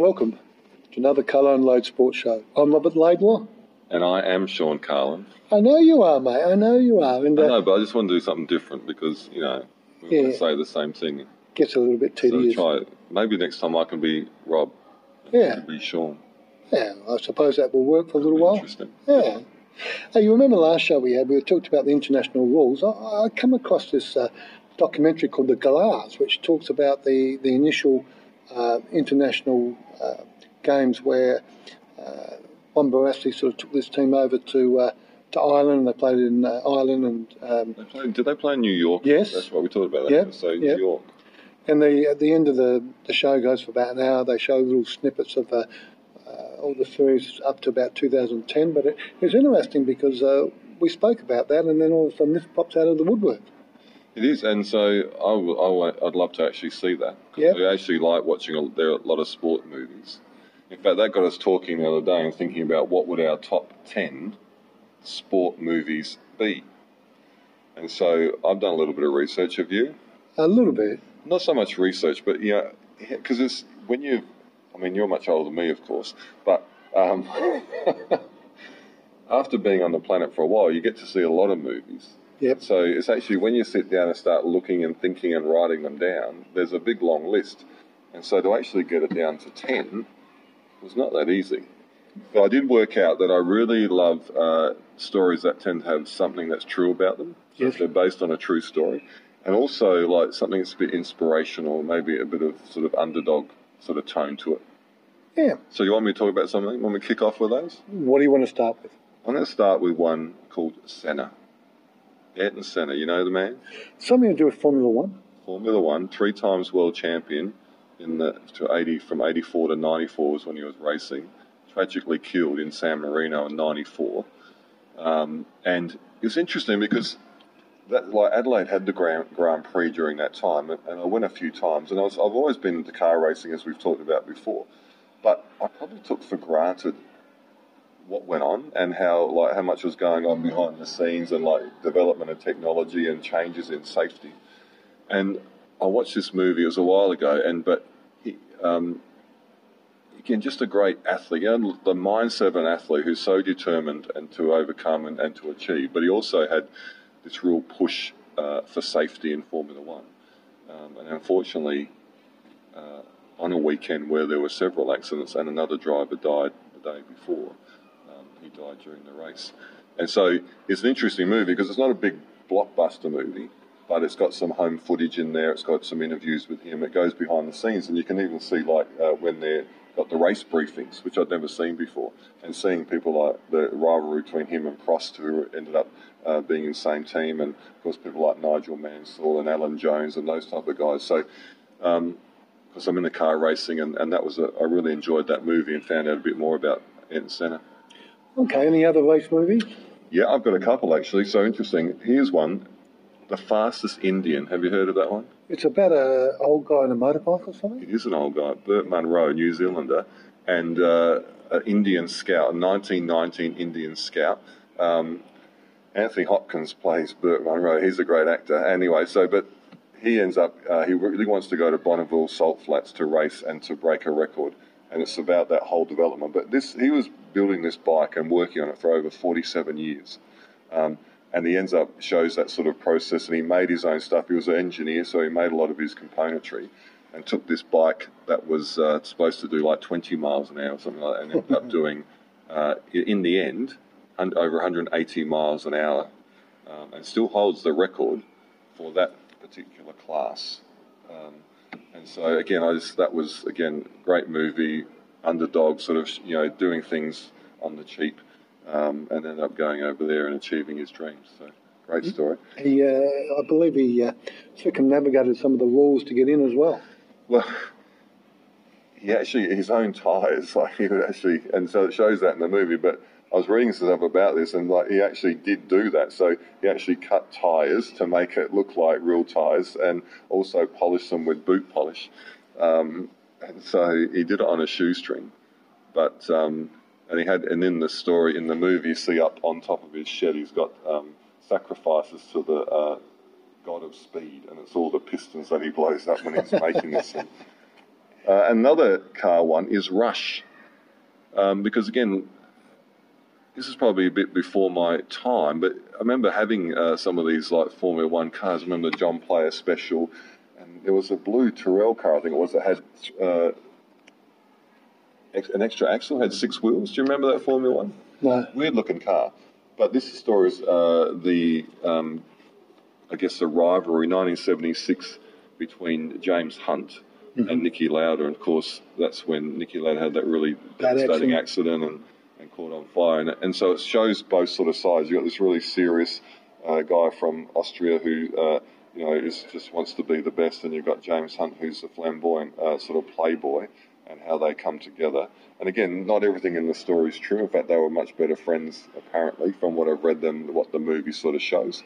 Welcome to another Carlo and Laids Sports Show. I'm Robert Laidlaw. And I am Sean Carlin. I know you are, mate. I know you are. And I uh, know, but I just want to do something different because, you know, we want Yeah. to say the same thing. gets a little bit So tedious. try it. Maybe next time I can be Rob. Yeah. You can be Sean. Yeah, I suppose that will work for a little while. Interesting. Yeah. Hey, you remember last show we had, we talked about the international rules. I, I come across this uh, documentary called The Glass, which talks about the, the initial uh, international uh, games where uh, Ron Barassi sort of took this team over to uh, to Ireland. And they played in uh, Ireland and um, They play, did they play in New York? Yes. That's what we talked about. That Yep, episode, yep. New York. And the, at the end of the, the show goes for about an hour. They show little snippets of uh, uh, all the series up to about 2010. But it, it's interesting because uh, we spoke about that, and then all of a sudden this pops out of the woodwork. It is, and so I w- I w- I'd love to actually see that. 'cause Yep. We actually like watching a, there are a lot of sport movies. In fact, that got us talking the other day and thinking about what would our top ten sport movies be. And so I've done a little bit of research. Have you? A little bit. Not so much research, but you know, because it's when you, I mean, you're much older than me, of course, but um, after being on the planet for a while, you get to see a lot of movies. Yep. So it's actually when you sit down and start looking and thinking and writing them down, there's a big long list. And so to actually get it down to 10 was not that easy. But I did work out that I really love uh, stories that tend to have something that's true about them. So Yes. if they're based on a true story. And also like something that's a bit inspirational, maybe a bit of sort of underdog sort of tone to it. Yeah. So you want me to talk about something? Want me to kick off with those? What do you want to start with? I'm going to start with one called Senna. Ayrton Senna, you know the man? Something to do with Formula One. Formula One, three times world champion in the to 80 from 84 to 94 was when he was racing. Tragically killed in San Marino in 94. Um, and it was interesting because that like Adelaide had the Grand, Grand Prix during that time, and, and I went a few times. And I was, I've always been into car racing, as we've talked about before, but I probably took for granted what went on and how like how much was going on behind the scenes and like development of technology and changes in safety. And I watched this movie it was a while ago, and but he, um, again, just a great athlete. You know, the mindset of an athlete who's so determined and to overcome and, and to achieve. But he also had this real push uh, for safety in Formula One. Um, and unfortunately, uh, on a weekend where there were several accidents and another driver died the day before, he died during the race. And so it's an interesting movie because it's not a big blockbuster movie, but it's got some home footage in there. It's got some interviews with him. It goes behind the scenes, and you can even see like uh, when they're got the race briefings, which I'd never seen before, and seeing people like the rivalry between him and Prost, who ended up uh, being in the same team, and of course people like Nigel Mansell and Alan Jones and those type of guys. So. Um, because I'm in the car racing, and, and that was a, I really enjoyed that movie and found out a bit more about Ayrton Senna. Okay. Any other race movies? Yeah, I've got a couple actually. So interesting. Here's one, The Fastest Indian. Have you heard of that one? It's about a old guy on a motorbike or something. It is an old guy, Burt Munro, New Zealander, and uh, an Indian scout, a 1919 Indian scout. Um, Anthony Hopkins plays Burt Munro. He's a great actor. Anyway, so but he ends up uh, he really wants to go to Bonneville Salt Flats to race and to break a record, and it's about that whole development. But this he was building this bike and working on it for over 47 years. Um, and he ends up shows that sort of process, and he made his own stuff. He was an engineer, so he made a lot of his componentry, and took this bike that was uh, supposed to do like 20 miles an hour, or something like that, and ended up doing, uh, in the end, un- over 180 miles an hour, um, and still holds the record for that particular class. Um, and so again, I just that was again great movie, underdog, sort of you know doing things on the cheap, um, and ended up going over there and achieving his dreams. So great story. He, uh, I believe he uh, circumnavigated some of the rules to get in as well. Well, he actually his own tires, like he would actually, and so it shows that in the movie. But I was reading stuff about this, and like he actually did do that. So he actually cut tires to make it look like real tires, and also polished them with boot polish. Um, and so he did it on a shoestring, but um, and he had, and in the story in the movie, you see up on top of his shed, he's got um, sacrifices to the uh, god of speed, and it's all the pistons that he blows up when he's making this. And Uh, another car one is Rush, um, because again, this is probably a bit before my time, but I remember having uh, some of these like Formula One cars. I remember John Player Special, and there was a blue Tyrrell car, I think it was, that had uh, an extra axle, had six wheels. Do you remember that Formula One? No. Weird looking car. But this story is uh, the, um, I guess, the rivalry 1976 between James Hunt mm-hmm. and Niki Lauda. And of course, that's when Niki Lauda had that really devastating accident and, caught on fire. And, and, so it shows both sort of sides. You've got this really serious uh, guy from Austria who. Uh, you know, is, just wants to be the best, and you've got James Hunt, who's a flamboyant uh, sort of playboy, and how they come together. And again, not everything in the story is true. In fact, they were much better friends, apparently, from what I've read than what the movie sort of shows.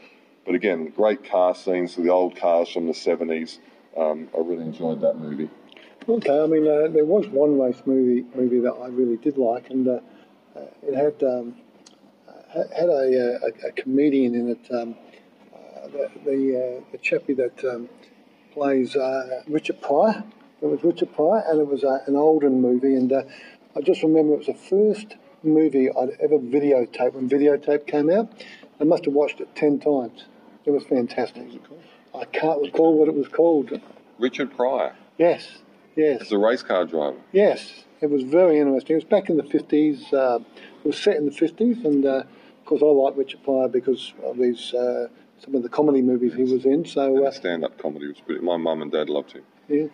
But again, great car scenes, the old cars from the 70s. Um, I really enjoyed that movie. Okay, I mean, uh, there was one race movie movie that I really did like, and uh it had um, had a, uh, a, a, comedian in it, um, uh, the the, uh, the chappie that um, plays Richard Pryor. It was Richard Pryor, and it was uh, an Olden movie. And uh, I just remember it was the first movie I'd ever videotaped when videotape came out. I must have watched it ten times. It was fantastic. Was it I can't recall what it was called. Richard Pryor. Yes, yes. As a race car driver. Yes, it was very interesting. It was back in the fifties. Uh, it was set in the fifties, and uh, of course I like Richard Pryor because of his uh, some of the comedy movies he was in. So uh, stand-up comedy was pretty. My mum and dad loved him. Yeah.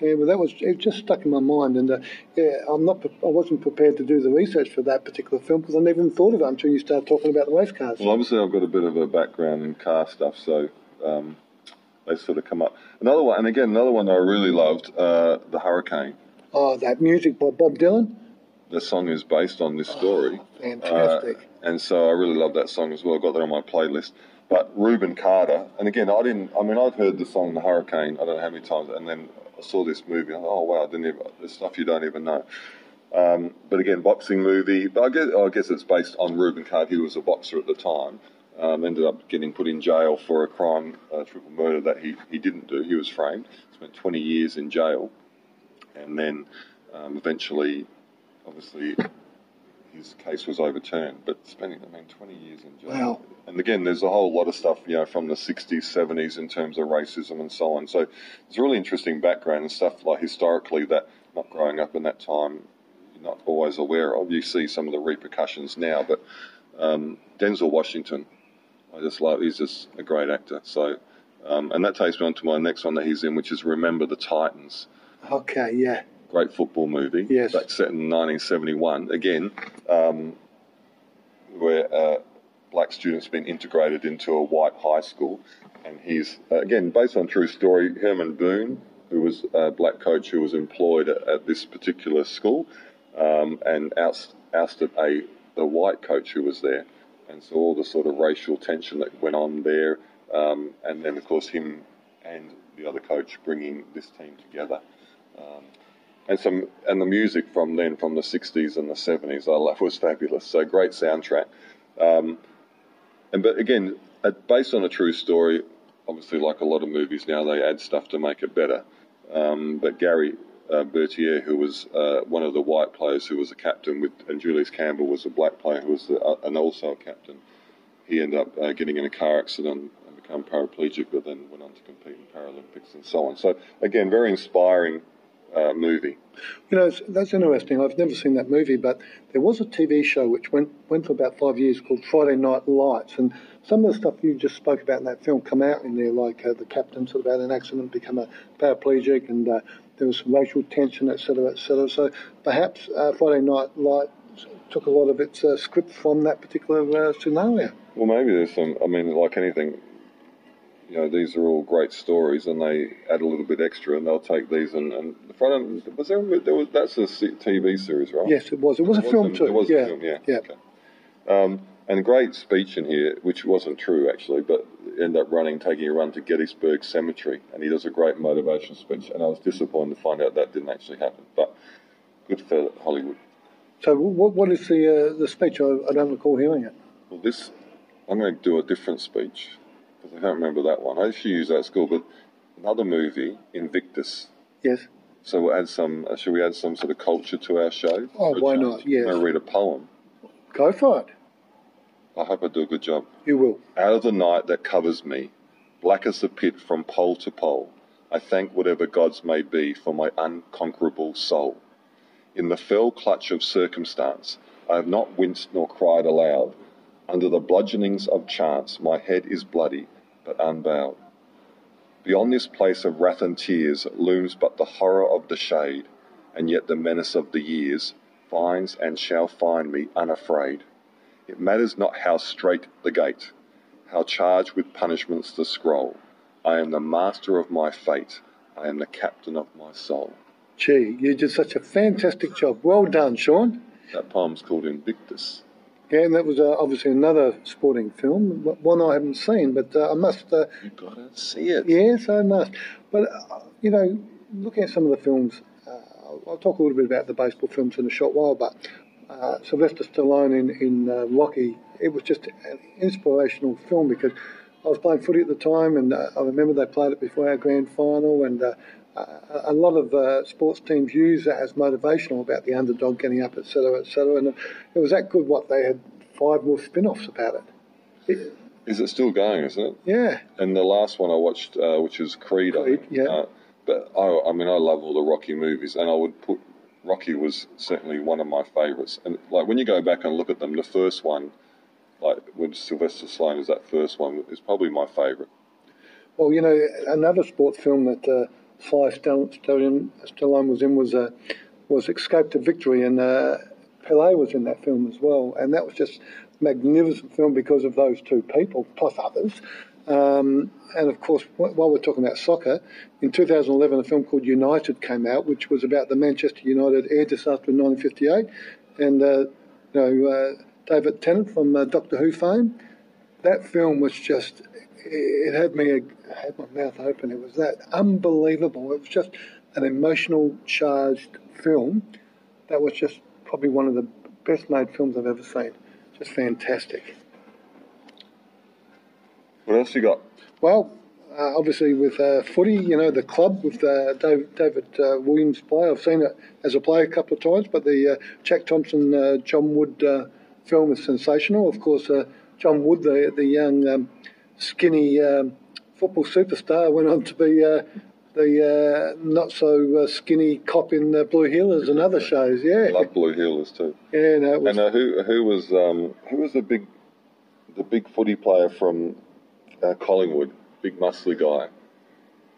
Yeah, well, that was it. Just stuck in my mind, and uh, yeah, I'm not. I wasn't prepared to do the research for that particular film because I never even thought of it until you started talking about the race cars. Well, obviously, I've got a bit of a background in car stuff, so um, they sort of come up. Another one, and again, another one I really loved, uh, the Hurricane. Oh, that music by Bob Dylan. The song is based on this story. Oh, fantastic. Uh, and so I really love that song as well. I got that on my playlist. But Rubin Carter, and again, I didn't. I mean, I'd heard the song "The Hurricane." I don't know how many times, and then I saw this movie. oh wow, I didn't even, there's stuff you don't even know. Um, but again, boxing movie. But I guess, I guess it's based on Rubin Carter. He was a boxer at the time. Um, ended up getting put in jail for a crime, uh, triple murder that he, he didn't do. He was framed. Spent 20 years in jail, and then um, eventually, obviously, his case was overturned. But spending, I mean, 20 years in jail. Wow. And again, there's a whole lot of stuff, you know, from the 60s, 70s in terms of racism and so on. So it's a really interesting background and stuff like historically that not growing up in that time, you're not always aware of. You see some of the repercussions now, but um, Denzel Washington, I just love. He's just a great actor. So, um, and that takes me on to my next one that he's in, which is Remember the Titans. Okay, yeah great football movie. Yes. That's set in 1971. Again, um, where uh, black students been integrated into a white high school. And he's, uh, again, based on true story, Herman Boone, who was a black coach who was employed at, at this particular school um, and oust, ousted a the white coach who was there. And so all the sort of racial tension that went on there. Um, and then, of course, him and the other coach bringing this team together. Um, and some and the music from then from the 60s and the 70s I love was fabulous. So great soundtrack. Um, and but again, based on a true story, obviously like a lot of movies now, they add stuff to make it better. Um, but Gary uh, Bertier, who was uh, one of the white players who was a captain with, and Julius Campbell was a black player who was the, uh, and also a captain. He ended up uh, getting in a car accident and become paraplegic, but then went on to compete in Paralympics and so on. So again, very inspiring uh, movie. You know, that's interesting. I've never seen that movie, but there was a TV show which went went for about five years called Friday Night Lights, and some of the stuff you just spoke about in that film come out in there, like uh, the captain sort of had an accident, become a paraplegic, and uh, there was some racial tension, etc., etc. So perhaps uh, Friday Night Lights took a lot of its uh, script from that particular uh, scenario. Well, maybe there's some. I mean, like anything, you know, these are all great stories, and they add a little bit extra, and they'll take these and, and the front end. Was there, there was that's a TV series, right? Yes, it was. It was a film a, too. It was yeah. a film, yeah. Yeah. Okay. Um, and a great speech in here, which wasn't true actually, but ended up running, taking a run to Gettysburg Cemetery, and he does a great motivational speech. And I was disappointed to find out that didn't actually happen, but good for Hollywood. So, what, what is the uh, the speech? I, I don't recall hearing it. Well, this I'm going to do a different speech because I can't remember that one. I used to use that at school, but another movie, Invictus. Yes. So we'll add some. Uh, should we add some sort of culture to our show? Oh, why not? Yes. I'm read a poem. Go for it. I hope I do a good job. You will. Out of the night that covers me, black as the pit from pole to pole, I thank whatever gods may be for my unconquerable soul. In the fell clutch of circumstance, I have not winced nor cried aloud. Under the bludgeonings of chance, my head is bloody, but unbowed. Beyond this place of wrath and tears looms but the horror of the shade, and yet the menace of the years finds and shall find me unafraid. It matters not how strait the gate, how charged with punishments the scroll. I am the master of my fate. I am the captain of my soul. Gee, you did such a fantastic job. Well done, Sean. That poem's called Invictus. Yeah, and that was uh, obviously another sporting film, one I haven't seen, but uh, I must. Uh, You've got to see it. yes, I must. But uh, you know, looking at some of the films, uh, I'll, talk a little bit about the baseball films in a short while. But uh, Sylvester Stallone in in uh, Rocky, it was just an inspirational film because I was playing footy at the time, and uh, I remember they played it before our grand final, and uh, a lot of uh, sports teams use that as motivational about the underdog getting up, etc., etc. And it was that good. What they had five more spin-offs about it. it Is it still going, isn't it? yeah, And the last one I watched, uh, which is Creed, I Creed, yeah. Uh, but I, I mean, I love all the Rocky movies, and I would put Rocky was certainly one of my favourites. And like when you go back and look at them, the first one, like with Sylvester Stallone, is that first one is probably my favourite. Well, you know, another sports film that uh, Sly Stall- Stallone, was in was uh, was Escape to Victory, and uh, Pele was in that film as well, and that was just a magnificent film because of those two people plus others. Um, and of course, while we're talking about soccer, in 2011 a film called United came out, which was about the Manchester United air disaster in 1958, and uh, you know uh, David Tennant from uh, Doctor Who fame that film was just it had me I had my mouth open. It was that unbelievable. It was just an emotional charged film. That was just probably one of the best made films I've ever seen. Just fantastic. What else you got? well uh, obviously with uh, footy you know the club with uh, Dave, David uh, Williams play. I've seen it as a player a couple of times but the uh, Jack Thompson uh, John Wood uh, film is sensational. Of course uh, John Wood the, the young um, skinny um, football superstar went on to be uh, the uh, not so uh, skinny cop in Blue Heelers and other shows. I Yeah, love Blue Heelers too. yeah, no, was, And uh, who who was um, who was the big the big footy player from uh, Collingwood, big muscly guy,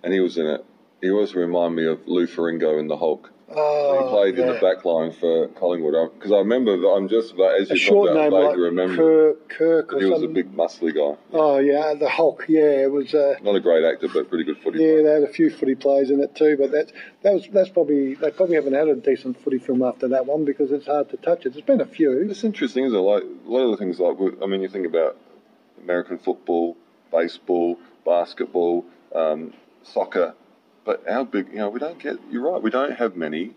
and he was in it. He always remind me of Lou Ferrigno in the Hulk. Oh, He played in the back line for Collingwood because I remember that I'm just about as a you short name like remember. Kirk, Kirk or he was a big muscly guy. Oh yeah, the Hulk. Yeah, it was. Uh, Not a great actor, but pretty good footy. yeah, player. they had a few footy players in it too, but that's that was that's probably they probably haven't had a decent footy film after that one because it's hard to touch it. There's been a few. It's interesting, isn't it? Like a lot of the things, like I mean, you think about American football, baseball, basketball, um, soccer, but our big, you know, we don't get. You're right, we don't have many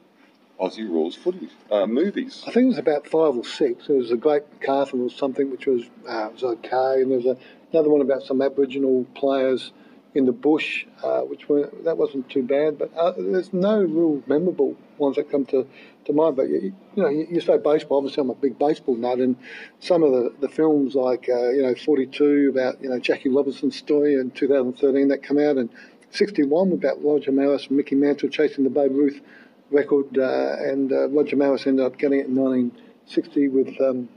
Aussie rules footy uh, movies. I think it was about five or six. There was a Great Macarthy or something, which was uh, was okay, and there was a, another one about some Aboriginal players in the bush, uh, which were that wasn't too bad. But uh, there's no real memorable ones that come to, to mind. But you, you know, you, you say baseball. Obviously, I'm a big baseball nut, and some of the, the films like uh, you know 42 about you know Jackie Robinson's story in 2013 that come out, and 61 about Roger Maris and Mickey Mantle chasing the Babe Ruth record, uh, and uh, Roger Maris ended up getting it in 1960 with um,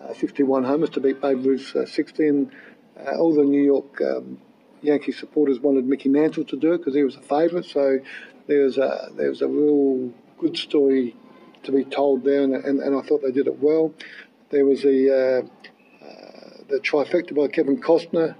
uh, 61 homers to beat Babe Ruth's uh, 60. And uh, all the New York um, Yankee supporters wanted Mickey Mantle to do it because he was a favourite. So there was a there was a real good story to be told there, and, and, and I thought they did it well. There was the the trifecta by Kevin Costner.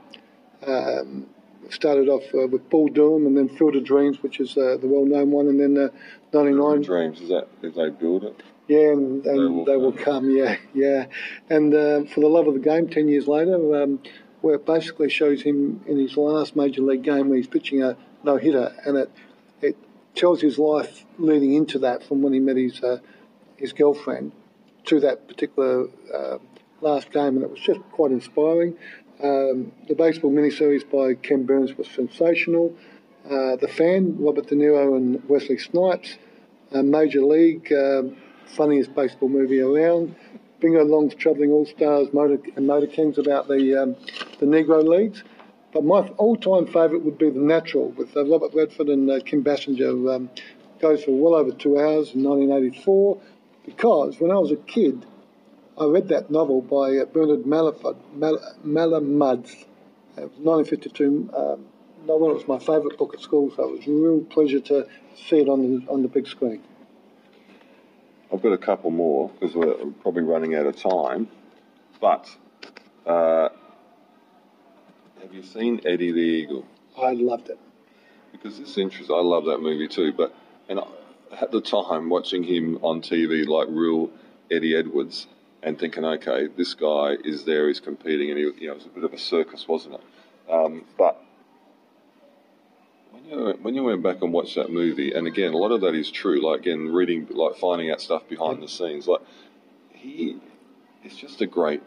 Um, started off uh, with Bull Durham and then Field Dreams, which is uh, the well-known one, and then uh, 99. Dreams is that if they build it? Yeah, and, and They will they will come. Yeah, yeah. And uh, for the love of the game, ten years later, um, where it basically shows him in his last major league game where he's pitching a no hitter, and it it tells his life leading into that from when he met his uh, his girlfriend to that particular uh, last game, and it was just quite inspiring. Um, the baseball miniseries by Ken Burns was sensational. uh, The Fan, Robert De Niro and Wesley Snipes, uh, Major League, uh, funniest baseball movie around. Bingo Long's Travelling All Stars, Motor, and Motor Kings about the um, the Negro Leagues. But my all-time favourite would be The Natural with uh, Robert Redford and uh, Kim Basinger. Um, goes for well over two hours in 1984 because when I was a kid, I read that novel by uh, Bernard Malamud. Mal- it was 1952 um, novel. It was my favourite book at school, so it was a real pleasure to see it on the on the big screen. I've got a couple more because we're probably running out of time. But uh, have you seen Eddie the Eagle? I loved it. Because it's interesting. I love that movie too. But and at the time, watching him on TV like real Eddie Edwards, and thinking, okay, this guy is there, he's competing, and he, you know, it was a bit of a circus, wasn't it? Um, but when you when you went back and watched that movie, and again, a lot of that is true. Like again, reading, like finding out stuff behind the scenes, like he, it's just a great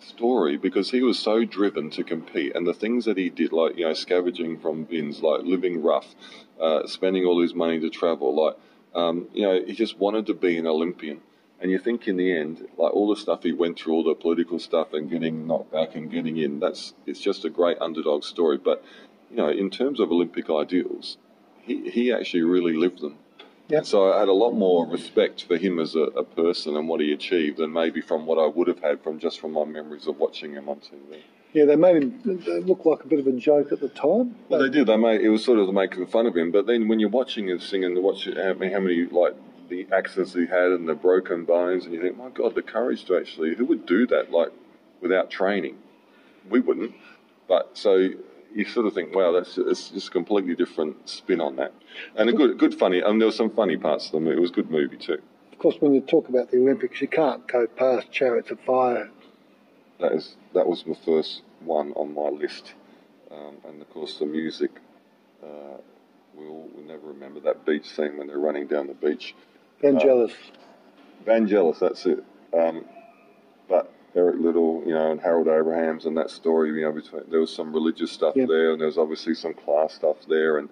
story because he was so driven to compete, and the things that he did, like you know, scavenging from bins, like living rough, uh, spending all his money to travel, like um, you know, he just wanted to be an Olympian. And you think in the end, like all the stuff he went through, all the political stuff and getting knocked back and getting in, that's it's just a great underdog story. But you know, in terms of Olympic ideals, he, he actually really lived them. Yep. So I had a lot more respect for him as a, a, person and what he achieved than maybe from what I would have had from just from my memories of watching him on TV. Yeah, they made him look like a bit of a joke at the time. Well, they did. They made it was sort of making fun of him. But then when you're watching him sing and watch I mean, how many like the accidents he had and the broken bones, and you think, my God, the courage to actually who would do that like without training? We wouldn't. But so you sort of think, wow, that's it's just a completely different spin on that, and a good, good funny. And there were some funny parts of the movie. It was a good movie too. Of course, when you talk about the Olympics, you can't go past Chariots of Fire. That is that was my first one on my list, um, and of course the music. Uh, we'll, we'll never remember that beach scene when they're running down the beach. Vangelis. Uh, Vangelis, that's it. Um, but Eric Liddell, you know, and Harold Abrahams and that story, you know, between, there was some religious stuff yep. there, and there was obviously some class stuff there, and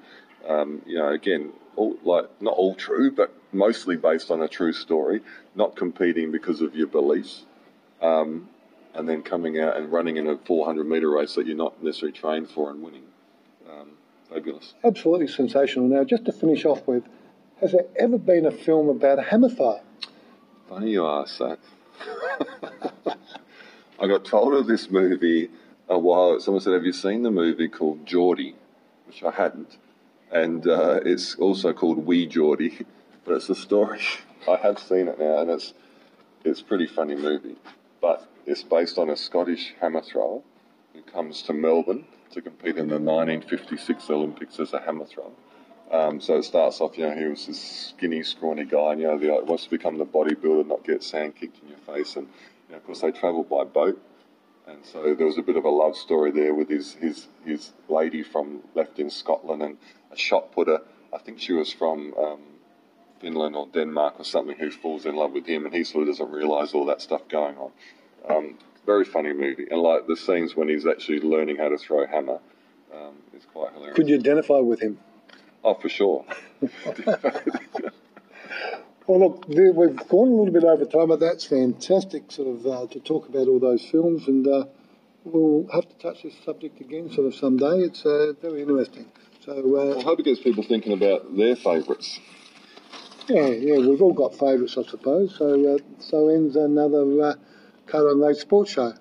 um, you know, again, all, like not all true, but mostly based on a true story, not competing because of your beliefs, um, and then coming out and running in a 400 meter race that you're not necessarily trained for and winning. Um, fabulous. Absolutely sensational. Now, just to finish off with, has there ever been a film about a hammer throw? Funny you ask that. I got told of this movie a while. Someone said, "Have you seen the movie called Geordie?" Which I hadn't, and uh, it's also called Wee Geordie, but it's a story. I have seen it now, and it's it's a pretty funny movie. But it's based on a Scottish hammer thrower who comes to Melbourne to compete in the 1956 Olympics as a hammer thrower. Um, so it starts off, you know, he was this skinny, scrawny guy, and you know, the, wants to become the bodybuilder, not get sand kicked in your face, and you know, of course, they travelled by boat, and so there was a bit of a love story there with his his his lady from left in Scotland and a shot putter. I think she was from um, Finland or Denmark or something who falls in love with him, and he sort of doesn't realise all that stuff going on. Um, very funny movie, and like the scenes when he's actually learning how to throw a hammer um, is quite hilarious. Could you identify with him? Oh, for sure. Well, look, we've gone a little bit over time, but that's fantastic, sort of, uh, to talk about all those films, and uh, we'll have to touch this subject again, sort of someday. It's uh, very interesting. So, uh, I hope it gets people thinking about their favourites. Yeah, yeah, we've all got favourites, I suppose. So, uh, so ends another uh, Carlo and Laids Sports Show.